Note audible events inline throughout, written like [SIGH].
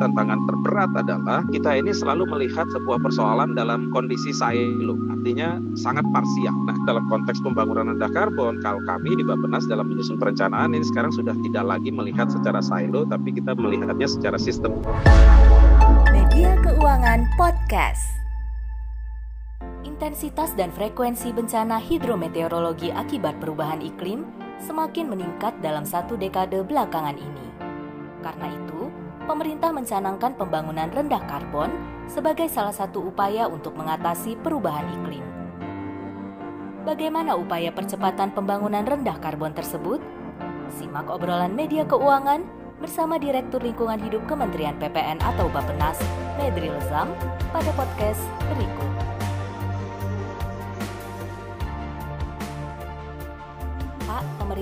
tantangan terberat adalah kita ini selalu melihat sebuah persoalan dalam kondisi silo, artinya sangat parsial. Nah, dalam konteks pembangunan rendah karbon, kalau kami di Bapenas dalam menyusun perencanaan ini sekarang sudah tidak lagi melihat secara silo, tapi kita melihatnya secara sistem. Media Keuangan Podcast. Intensitas dan frekuensi bencana hidrometeorologi akibat perubahan iklim semakin meningkat dalam satu dekade belakangan ini. Karena itu, pemerintah mencanangkan pembangunan rendah karbon sebagai salah satu upaya untuk mengatasi perubahan iklim. Bagaimana upaya percepatan pembangunan rendah karbon tersebut? Simak obrolan media keuangan bersama Direktur Lingkungan Hidup Kementerian PPN atau Bapenas, Medri Lezam, pada podcast berikut.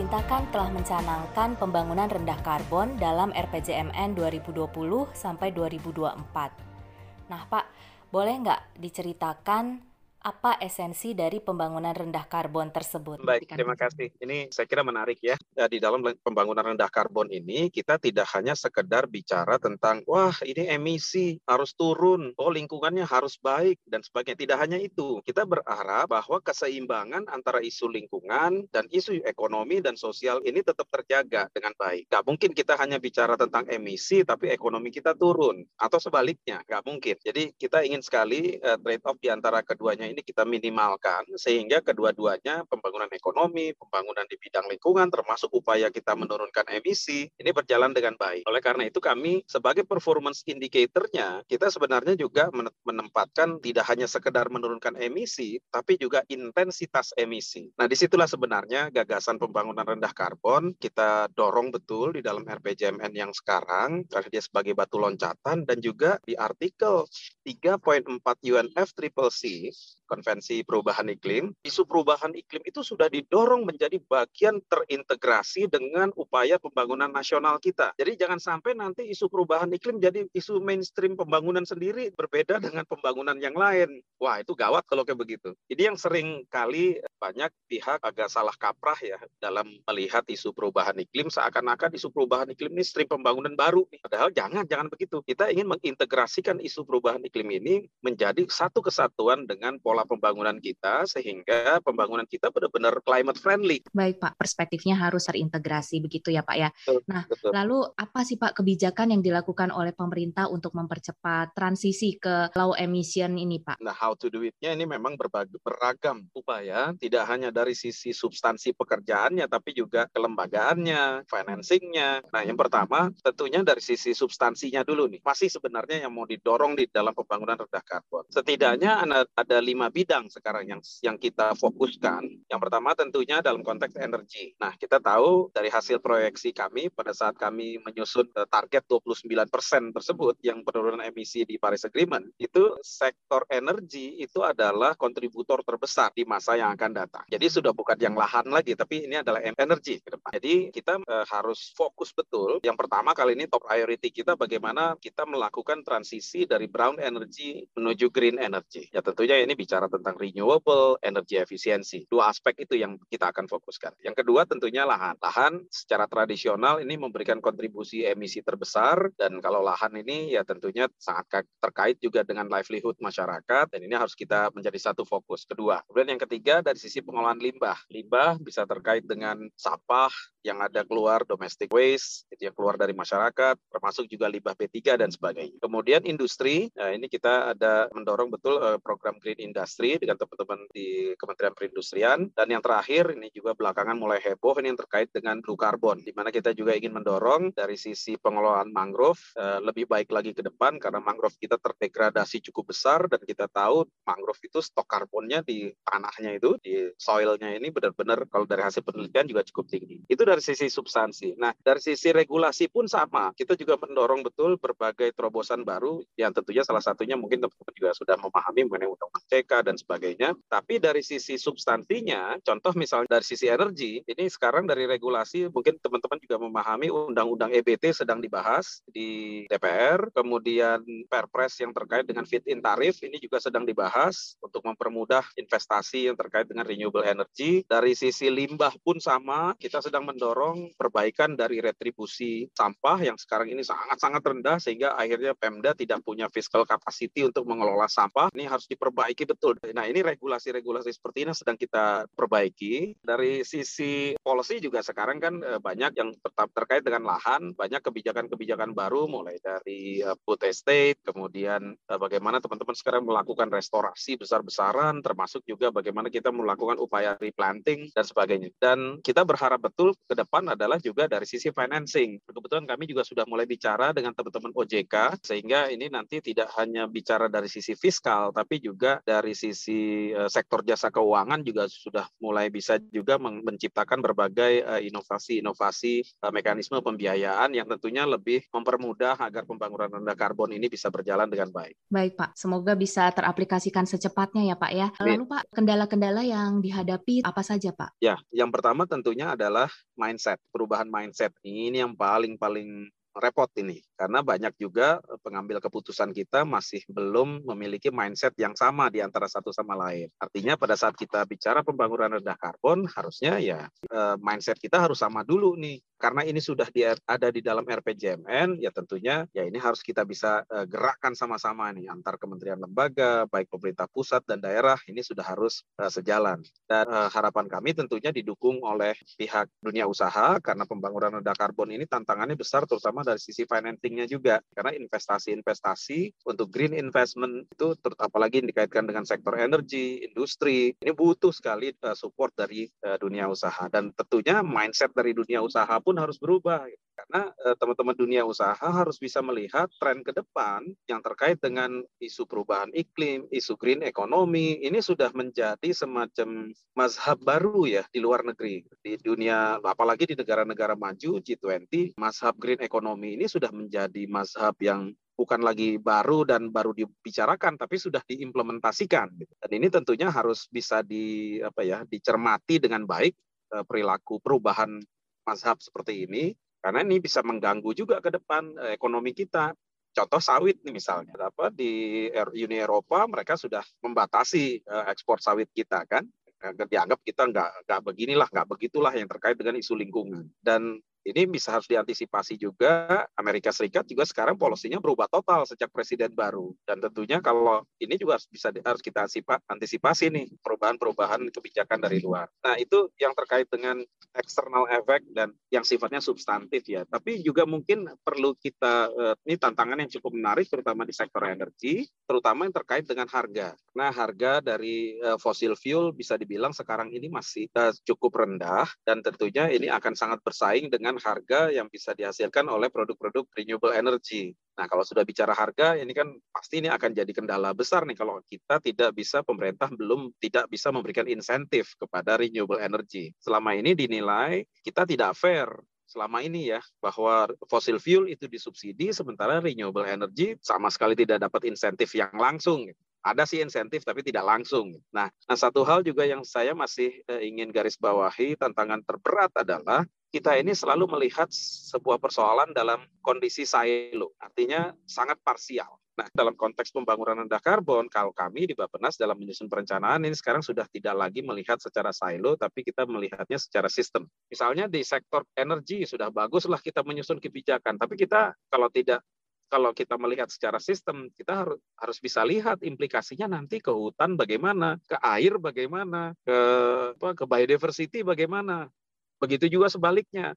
Pak, pemerintah kan telah mencanangkan pembangunan rendah karbon dalam RPJMN 2020 sampai 2024. Nah, Pak, boleh nggak diceritakan apa esensi dari pembangunan rendah karbon tersebut? Baik, terima kasih. Ini saya kira menarik ya. ya. Di dalam pembangunan rendah karbon ini kita tidak hanya sekedar bicara tentang wah ini emisi harus turun, oh lingkungannya harus baik dan sebagainya. Tidak hanya itu. Kita berharap bahwa keseimbangan antara isu lingkungan dan isu ekonomi dan sosial ini tetap terjaga dengan baik. Gak mungkin kita hanya bicara tentang emisi tapi ekonomi kita turun atau sebaliknya, gak mungkin. Jadi kita ingin sekali uh, trade off di antara keduanya ini kita minimalkan sehingga kedua-duanya pembangunan ekonomi, pembangunan di bidang lingkungan termasuk upaya kita menurunkan emisi ini berjalan dengan baik. Oleh karena itu kami sebagai performance indicatornya kita sebenarnya juga menempatkan tidak hanya sekedar menurunkan emisi tapi juga intensitas emisi. Nah di situlah sebenarnya gagasan pembangunan rendah karbon kita dorong betul di dalam RPJMN yang sekarang karena dia sebagai batu loncatan dan juga di artikel 3.4 UNFCCC Konvensi Perubahan Iklim, isu perubahan iklim itu sudah didorong menjadi bagian terintegrasi dengan upaya pembangunan nasional kita. Jadi jangan sampai nanti isu perubahan iklim jadi isu mainstream pembangunan sendiri berbeda dengan pembangunan yang lain. Wah, itu gawat kalau kayak begitu. Jadi yang sering kali banyak pihak agak salah kaprah ya dalam melihat isu perubahan iklim seakan-akan isu perubahan iklim ini stream pembangunan baru. Padahal jangan, jangan begitu. Kita ingin mengintegrasikan isu perubahan iklim ini menjadi satu kesatuan dengan pola pola pembangunan kita sehingga pembangunan kita benar-benar climate friendly. Baik Pak, perspektifnya harus terintegrasi begitu ya Pak ya. Betul, nah, betul. lalu apa sih Pak kebijakan yang dilakukan oleh pemerintah untuk mempercepat transisi ke low emission ini Pak? Nah, how to do it-nya ini memang berbagai, beragam upaya, tidak hanya dari sisi substansi pekerjaannya tapi juga kelembagaannya, financingnya. Nah, yang pertama tentunya dari sisi substansinya dulu nih. Masih sebenarnya yang mau didorong di dalam pembangunan rendah karbon. Setidaknya ada lima bidang sekarang yang yang kita fokuskan. Yang pertama tentunya dalam konteks energi. Nah, kita tahu dari hasil proyeksi kami pada saat kami menyusun eh, target 29% tersebut yang penurunan emisi di Paris Agreement, itu sektor energi itu adalah kontributor terbesar di masa yang akan datang. Jadi sudah bukan yang lahan lagi, tapi ini adalah energi ke depan. Jadi kita e, harus fokus betul. Yang pertama kali ini top priority kita bagaimana kita melakukan transisi dari brown energy menuju green energy. Ya tentunya ini bicara bicara tentang renewable energy efisiensi. Dua aspek itu yang kita akan fokuskan. Yang kedua tentunya lahan. Lahan secara tradisional ini memberikan kontribusi emisi terbesar dan kalau lahan ini ya tentunya sangat terkait juga dengan livelihood masyarakat dan ini harus kita menjadi satu fokus. Kedua, kemudian yang ketiga dari sisi pengelolaan limbah. Limbah bisa terkait dengan sampah yang ada keluar domestic waste itu yang keluar dari masyarakat termasuk juga limbah B3 dan sebagainya. Kemudian industri, nah ini kita ada mendorong betul uh, program Green Industry industri dengan teman-teman di Kementerian Perindustrian dan yang terakhir ini juga belakangan mulai heboh ini yang terkait dengan blue carbon di mana kita juga ingin mendorong dari sisi pengelolaan mangrove eh, lebih baik lagi ke depan karena mangrove kita terdegradasi cukup besar dan kita tahu mangrove itu stok karbonnya di tanahnya itu di soilnya ini benar-benar kalau dari hasil penelitian juga cukup tinggi. Itu dari sisi substansi. Nah, dari sisi regulasi pun sama. Kita juga mendorong betul berbagai terobosan baru yang tentunya salah satunya mungkin teman-teman juga sudah memahami mengenai undang-undang CK Dan sebagainya. Tapi dari sisi substansinya, contoh misalnya dari sisi energi, ini sekarang dari regulasi mungkin teman-teman juga memahami undang-undang EBT sedang dibahas di DPR, kemudian Perpres yang terkait dengan fit-in tarif ini juga sedang dibahas untuk mempermudah investasi yang terkait dengan renewable energy. Dari sisi limbah pun sama, kita sedang mendorong perbaikan dari retribusi sampah yang sekarang ini sangat-sangat rendah sehingga akhirnya Pemda tidak punya fiscal capacity untuk mengelola sampah. Ini harus diperbaiki betul. Nah, ini regulasi-regulasi seperti ini sedang kita perbaiki. Dari sisi policy juga sekarang kan eh, banyak yang tetap terkait dengan lahan, banyak kebijakan-kebijakan baru mulai dari eh, food estate, kemudian eh, bagaimana teman-teman sekarang melakukan restorasi besar-besaran, termasuk juga bagaimana kita melakukan upaya replanting dan sebagainya. Dan kita berharap betul ke depan adalah juga dari sisi financing. Kebetulan kami juga sudah mulai bicara dengan teman-teman OJK, sehingga ini nanti tidak hanya bicara dari sisi fiskal, tapi juga dari sisi uh, sektor jasa keuangan juga sudah mulai bisa juga menciptakan berbagai inovasi-inovasi uh, mekanisme pembiayaan yang tentunya lebih mempermudah agar pembangunan rendah karbon ini bisa berjalan dengan baik. Baik Pak, semoga bisa teraplikasikan secepatnya ya Pak ya. Lalu Pak, kendala-kendala yang dihadapi apa saja Pak? Ya, yang pertama tentunya adalah mindset, perubahan mindset. Ini yang paling-paling repot ini karena banyak juga eh, pengambil keputusan kita masih belum memiliki mindset yang sama di antara satu sama lain. Artinya pada saat kita bicara pembangunan rendah karbon harusnya ya eh, mindset kita harus sama dulu nih. Karena ini sudah di, ada di dalam RPJMN ya tentunya ya ini harus kita bisa eh, gerakkan sama-sama nih antar kementerian lembaga baik pemerintah pusat dan daerah ini sudah harus sejalan. Dan harapan kami tentunya didukung oleh pihak dunia usaha karena pembangunan rendah karbon ini tantangannya besar terutama dari sisi financing pentingnya juga karena investasi-investasi untuk green investment itu apalagi dikaitkan dengan sektor energi, industri, ini butuh sekali support dari dunia usaha dan tentunya mindset dari dunia usaha pun harus berubah karena uh, teman-teman dunia usaha harus bisa melihat tren ke depan yang terkait dengan isu perubahan iklim, isu green economy ini sudah menjadi semacam mazhab baru ya di luar negeri di dunia apalagi di negara-negara maju G20 mazhab green economy ini sudah menjadi menjadi mazhab yang bukan lagi baru dan baru dibicarakan tapi sudah diimplementasikan gitu. dan ini tentunya harus bisa di apa ya dicermati dengan baik eh, perilaku perubahan mazhab seperti ini karena ini bisa mengganggu juga ke depan eh, ekonomi kita. Contoh sawit nih misalnya. Apa di Uni Eropa mereka sudah membatasi eh, ekspor sawit kita kan. Dianggap kita nggak nggak beginilah nggak begitulah yang terkait dengan isu lingkungan. Dan ini bisa harus diantisipasi juga. Amerika Serikat juga sekarang polisinya berubah total sejak presiden baru. Dan tentunya kalau ini juga bisa harus kita antisipasi nih perubahan-perubahan kebijakan dari luar. Nah itu yang terkait dengan external effect dan yang sifatnya substantif ya. Tapi juga mungkin perlu kita eh, ini tantangan yang cukup menarik terutama di sektor energi, terutama yang terkait dengan harga. Nah harga dari eh, fossil fuel bisa dibilang sekarang ini masih eh, cukup rendah dan tentunya ini akan sangat bersaing dengan harga yang bisa dihasilkan oleh produk-produk renewable energy. Nah, kalau sudah bicara harga, ini kan pasti ini akan jadi kendala besar nih kalau kita tidak bisa pemerintah belum tidak bisa memberikan insentif kepada renewable energy. Selama ini dinilai kita tidak fair selama ini ya bahwa fossil fuel itu disubsidi sementara renewable energy sama sekali tidak dapat insentif yang langsung ada sih insentif tapi tidak langsung. Nah, nah satu hal juga yang saya masih eh, ingin garis bawahi tantangan terberat adalah kita ini selalu melihat sebuah persoalan dalam kondisi silo, artinya sangat parsial. Nah, dalam konteks pembangunan rendah karbon, kalau kami di Bapenas dalam menyusun perencanaan ini sekarang sudah tidak lagi melihat secara silo, tapi kita melihatnya secara sistem. Misalnya di sektor energi sudah baguslah kita menyusun kebijakan, tapi kita kalau tidak kalau kita melihat secara sistem, kita harus harus bisa lihat implikasinya nanti ke hutan bagaimana, ke air bagaimana, ke apa, ke biodiversity bagaimana. Begitu juga sebaliknya.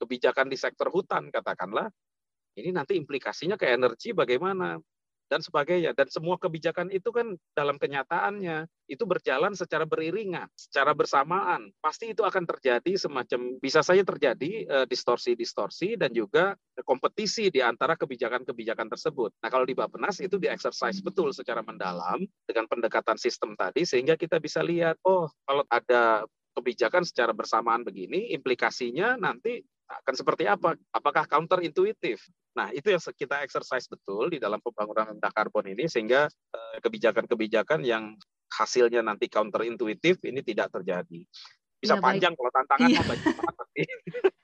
Kebijakan di sektor hutan katakanlah ini nanti implikasinya ke energi bagaimana dan sebagainya dan semua kebijakan itu kan dalam kenyataannya itu berjalan secara beriringan, secara bersamaan. Pasti itu akan terjadi semacam bisa saja terjadi eh, distorsi-distorsi dan juga kompetisi di antara kebijakan-kebijakan tersebut. Nah, kalau di Bapenas itu di exercise betul secara mendalam dengan pendekatan sistem tadi sehingga kita bisa lihat oh kalau ada kebijakan secara bersamaan begini, implikasinya nanti akan seperti apa? Apakah counter intuitif? Nah, itu yang kita exercise betul di dalam pembangunan rendah karbon ini sehingga eh, kebijakan-kebijakan yang hasilnya nanti counterintuitif ini tidak terjadi. Bisa ya, panjang baik. kalau tantangan iya. banyak banget. [LAUGHS]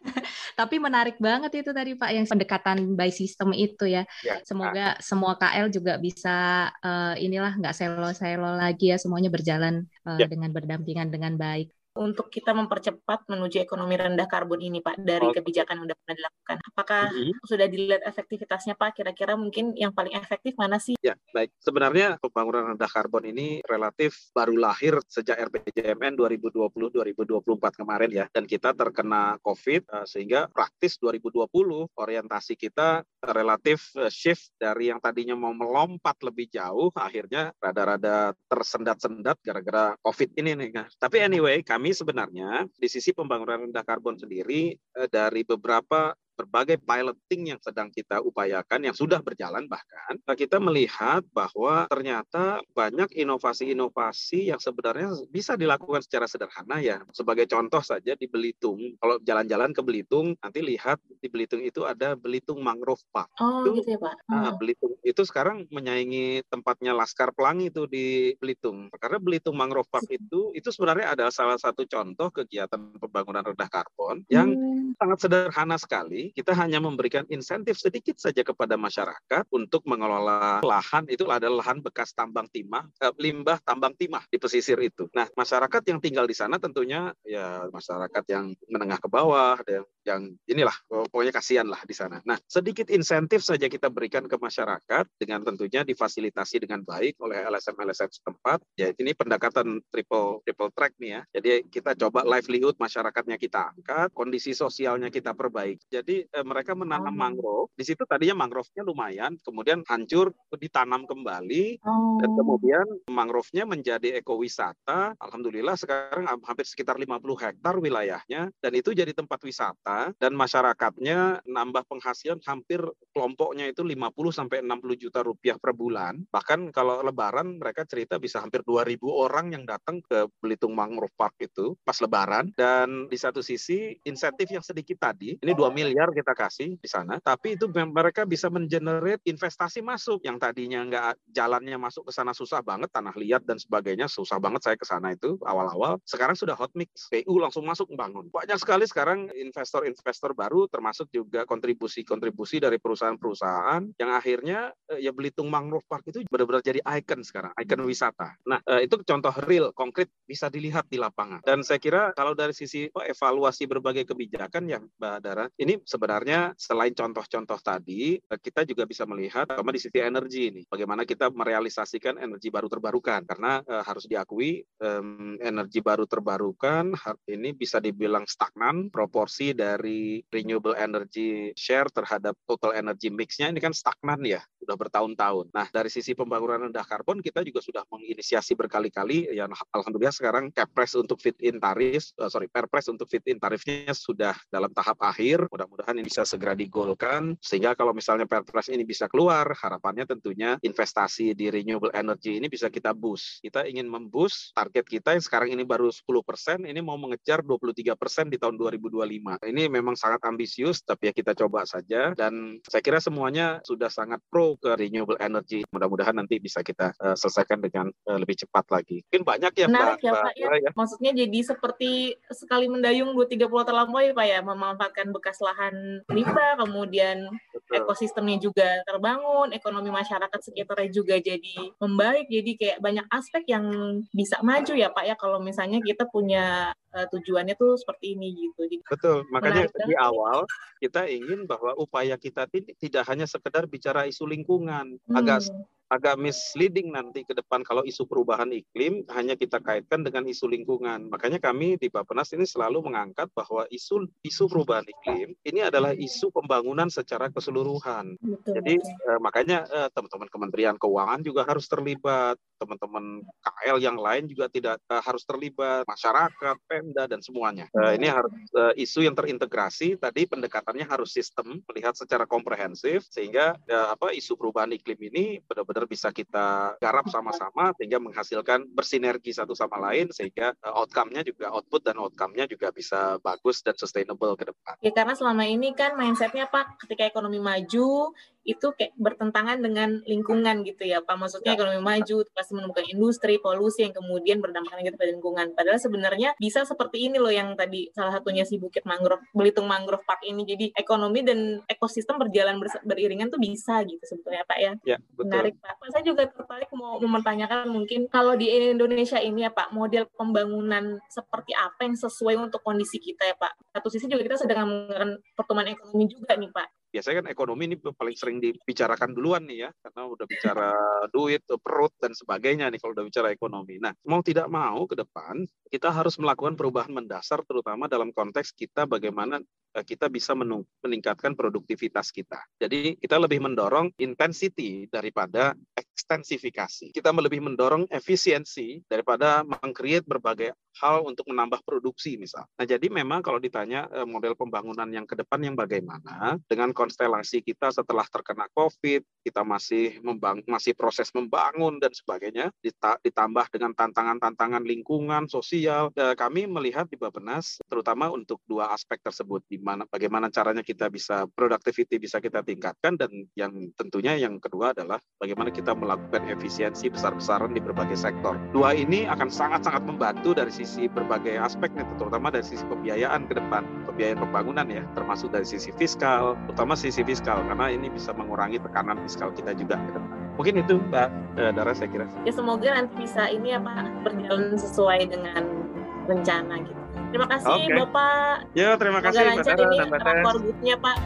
Tapi menarik banget itu tadi Pak yang pendekatan by system itu ya. ya Semoga nah. semua KL juga bisa uh, inilah nggak selo-selo lagi ya semuanya berjalan uh, ya. dengan berdampingan dengan baik untuk kita mempercepat menuju ekonomi rendah karbon ini, Pak, dari kebijakan yang sudah pernah dilakukan? Apakah mm-hmm. sudah dilihat efektivitasnya, Pak? Kira-kira mungkin yang paling efektif mana sih? Ya, baik. Sebenarnya pembangunan rendah karbon ini relatif baru lahir sejak RPJMN 2020-2024 kemarin ya, dan kita terkena COVID eh, sehingga praktis 2020 orientasi kita relatif eh, shift dari yang tadinya mau melompat lebih jauh, akhirnya rada-rada tersendat-sendat gara-gara COVID ini nih. Tapi anyway, kami kami sebenarnya di sisi pembangunan rendah karbon sendiri eh, dari beberapa berbagai piloting yang sedang kita upayakan yang sudah berjalan bahkan kita melihat bahwa ternyata banyak inovasi-inovasi yang sebenarnya bisa dilakukan secara sederhana ya. Sebagai contoh saja di Belitung, kalau jalan-jalan ke Belitung nanti lihat di Belitung itu ada Belitung Mangrove Park. Oh itu, gitu ya Pak. Nah, hmm. Belitung itu sekarang menyaingi tempatnya Laskar Pelangi itu di Belitung. Karena Belitung Mangrove Park itu itu sebenarnya adalah salah satu contoh kegiatan pembangunan rendah karbon yang hmm. sangat sederhana sekali kita hanya memberikan insentif sedikit saja kepada masyarakat untuk mengelola lahan itu adalah lahan bekas tambang timah, eh, limbah tambang timah di pesisir itu. Nah, masyarakat yang tinggal di sana tentunya ya masyarakat yang menengah ke bawah, yang, yang inilah pokoknya kasihan lah di sana. Nah, sedikit insentif saja kita berikan ke masyarakat dengan tentunya difasilitasi dengan baik oleh LSM-LSM setempat. Ya, ini pendekatan triple triple track nih ya. Jadi kita coba livelihood masyarakatnya kita angkat, kondisi sosialnya kita perbaiki. Jadi eh, mereka menanam oh. mangrove. Di situ tadinya mangrove-nya lumayan, kemudian hancur, ditanam kembali, oh. dan kemudian mangrove-nya menjadi ekowisata. Alhamdulillah sekarang hampir sekitar 50 hektar wilayahnya, dan itu jadi tempat wisata, dan masyarakatnya nambah penghasilan hampir kelompoknya itu 50 sampai 60 juta rupiah per bulan. Bahkan kalau lebaran mereka cerita bisa hampir 2000 orang yang datang ke Belitung Mangrove Park itu pas lebaran dan di satu sisi insentif yang sedikit tadi ini 2 miliar kita kasih di sana, tapi itu mereka bisa mengenerate investasi masuk yang tadinya nggak jalannya masuk ke sana susah banget, tanah liat dan sebagainya susah banget saya ke sana itu awal-awal. Sekarang sudah hot mix, PU langsung masuk membangun. Banyak sekali sekarang investor-investor baru, termasuk juga kontribusi-kontribusi dari perusahaan-perusahaan yang akhirnya eh, ya Belitung Mangrove Park itu benar-benar jadi ikon sekarang, ikon wisata. Nah eh, itu contoh real, konkret bisa dilihat di lapangan. Dan saya kira kalau dari sisi oh, evaluasi berbagai kebijakan yang Mbak Dara, ini sebenarnya selain contoh-contoh tadi, eh, kita juga bisa melihat sama di sisi energi ini, bagaimana kita merealisasikan energi baru terbarukan. Karena e, harus diakui e, energi baru terbarukan ini bisa dibilang stagnan, proporsi dari renewable energy share terhadap total energy mix-nya ini kan stagnan ya, sudah bertahun-tahun. Nah, dari sisi pembangunan rendah karbon kita juga sudah menginisiasi berkali-kali ya alhamdulillah sekarang Kepres untuk fit in tarif, uh, sorry Perpres untuk fit in tarifnya sudah dalam tahap akhir. Mudah mudah-mudahan ini bisa segera digolkan sehingga kalau misalnya Perpres ini bisa keluar, harapannya tentunya investasi di renewable energy ini bisa kita boost. Kita ingin memboost target kita yang sekarang ini baru 10%, ini mau mengejar 23% di tahun 2025. Ini memang sangat ambisius, tapi ya kita coba saja dan saya kira semuanya sudah sangat pro ke renewable energy. Mudah-mudahan nanti bisa kita uh, selesaikan dengan uh, lebih cepat lagi. Mungkin banyak ya Menarik Mbak, ya, Pak, ya. ya. Maksudnya jadi seperti sekali mendayung 2-3 pulau terlampaui Pak ya, memanfaatkan bekas lahan limbah, kemudian ekosistemnya juga terbangun, ekonomi masyarakat sekitarnya juga jadi membaik. Jadi kayak banyak aspek yang bisa maju ya Pak ya kalau misalnya kita punya uh, tujuannya tuh seperti ini gitu. Jadi, Betul, makanya di awal kita ingin bahwa upaya kita tidak hanya sekedar bicara isu lingkungan, hmm. agak agak misleading nanti ke depan kalau isu perubahan iklim hanya kita kaitkan dengan isu lingkungan. Makanya kami di Bapenas ini selalu mengangkat bahwa isu isu perubahan iklim ini adalah isu pembangunan secara keseluruhan. Betul, Jadi betul. Eh, makanya eh, teman-teman Kementerian Keuangan juga harus terlibat, teman-teman KL yang lain juga tidak eh, harus terlibat, masyarakat, Pemda dan semuanya. Eh, ini harus eh, isu yang terintegrasi. Tadi pendekatannya harus sistem, melihat secara komprehensif sehingga eh, apa isu perubahan iklim ini benar-benar benar-benar bisa kita garap sama-sama sehingga menghasilkan bersinergi satu sama lain sehingga uh, outcome-nya juga output dan outcome-nya juga bisa bagus dan sustainable ke depan. Ya karena selama ini kan mindsetnya Pak ketika ekonomi maju itu kayak bertentangan dengan lingkungan gitu ya Pak. Maksudnya ya. ekonomi maju pasti menemukan industri, polusi yang kemudian berdampak negatif pada lingkungan. Padahal sebenarnya bisa seperti ini loh yang tadi salah satunya si Bukit Mangrove, Belitung Mangrove Park ini. Jadi ekonomi dan ekosistem berjalan beriringan tuh bisa gitu sebetulnya Pak ya. Ya, betul. Menarik Pak. Pak saya juga tertarik mau mempertanyakan mungkin kalau di Indonesia ini ya Pak, model pembangunan seperti apa yang sesuai untuk kondisi kita ya Pak. Satu sisi juga kita sedang menggunakan pertumbuhan ekonomi juga nih Pak biasanya kan ekonomi ini paling sering dibicarakan duluan nih ya, karena udah bicara [LAUGHS] duit, perut, dan sebagainya nih kalau udah bicara ekonomi. Nah, mau tidak mau ke depan, kita harus melakukan perubahan mendasar, terutama dalam konteks kita bagaimana kita bisa meningkatkan produktivitas kita. Jadi kita lebih mendorong intensity daripada ekstensifikasi. Kita lebih mendorong efisiensi daripada mengcreate berbagai hal untuk menambah produksi misal. Nah jadi memang kalau ditanya eh, model pembangunan yang ke depan yang bagaimana dengan konstelasi kita setelah terkena COVID, kita masih membang masih proses membangun dan sebagainya, ditambah dengan tantangan-tantangan lingkungan, sosial, eh, kami melihat di Bapenas terutama untuk dua aspek tersebut, di mana bagaimana caranya kita bisa productivity bisa kita tingkatkan dan yang tentunya yang kedua adalah bagaimana kita melakukan efisiensi besar-besaran di berbagai sektor. Dua ini akan sangat-sangat membantu dari sisi berbagai aspek terutama dari sisi pembiayaan ke depan, pembiayaan pembangunan ya, termasuk dari sisi fiskal, terutama sisi fiskal, karena ini bisa mengurangi tekanan fiskal kita juga ke depan. Mungkin itu Mbak eh, Dara saya kira. Ya semoga nanti bisa ini Pak berjalan sesuai dengan rencana gitu. Terima kasih okay. Bapak. Ya terima kasih Semoga lancar ini rapor Pak.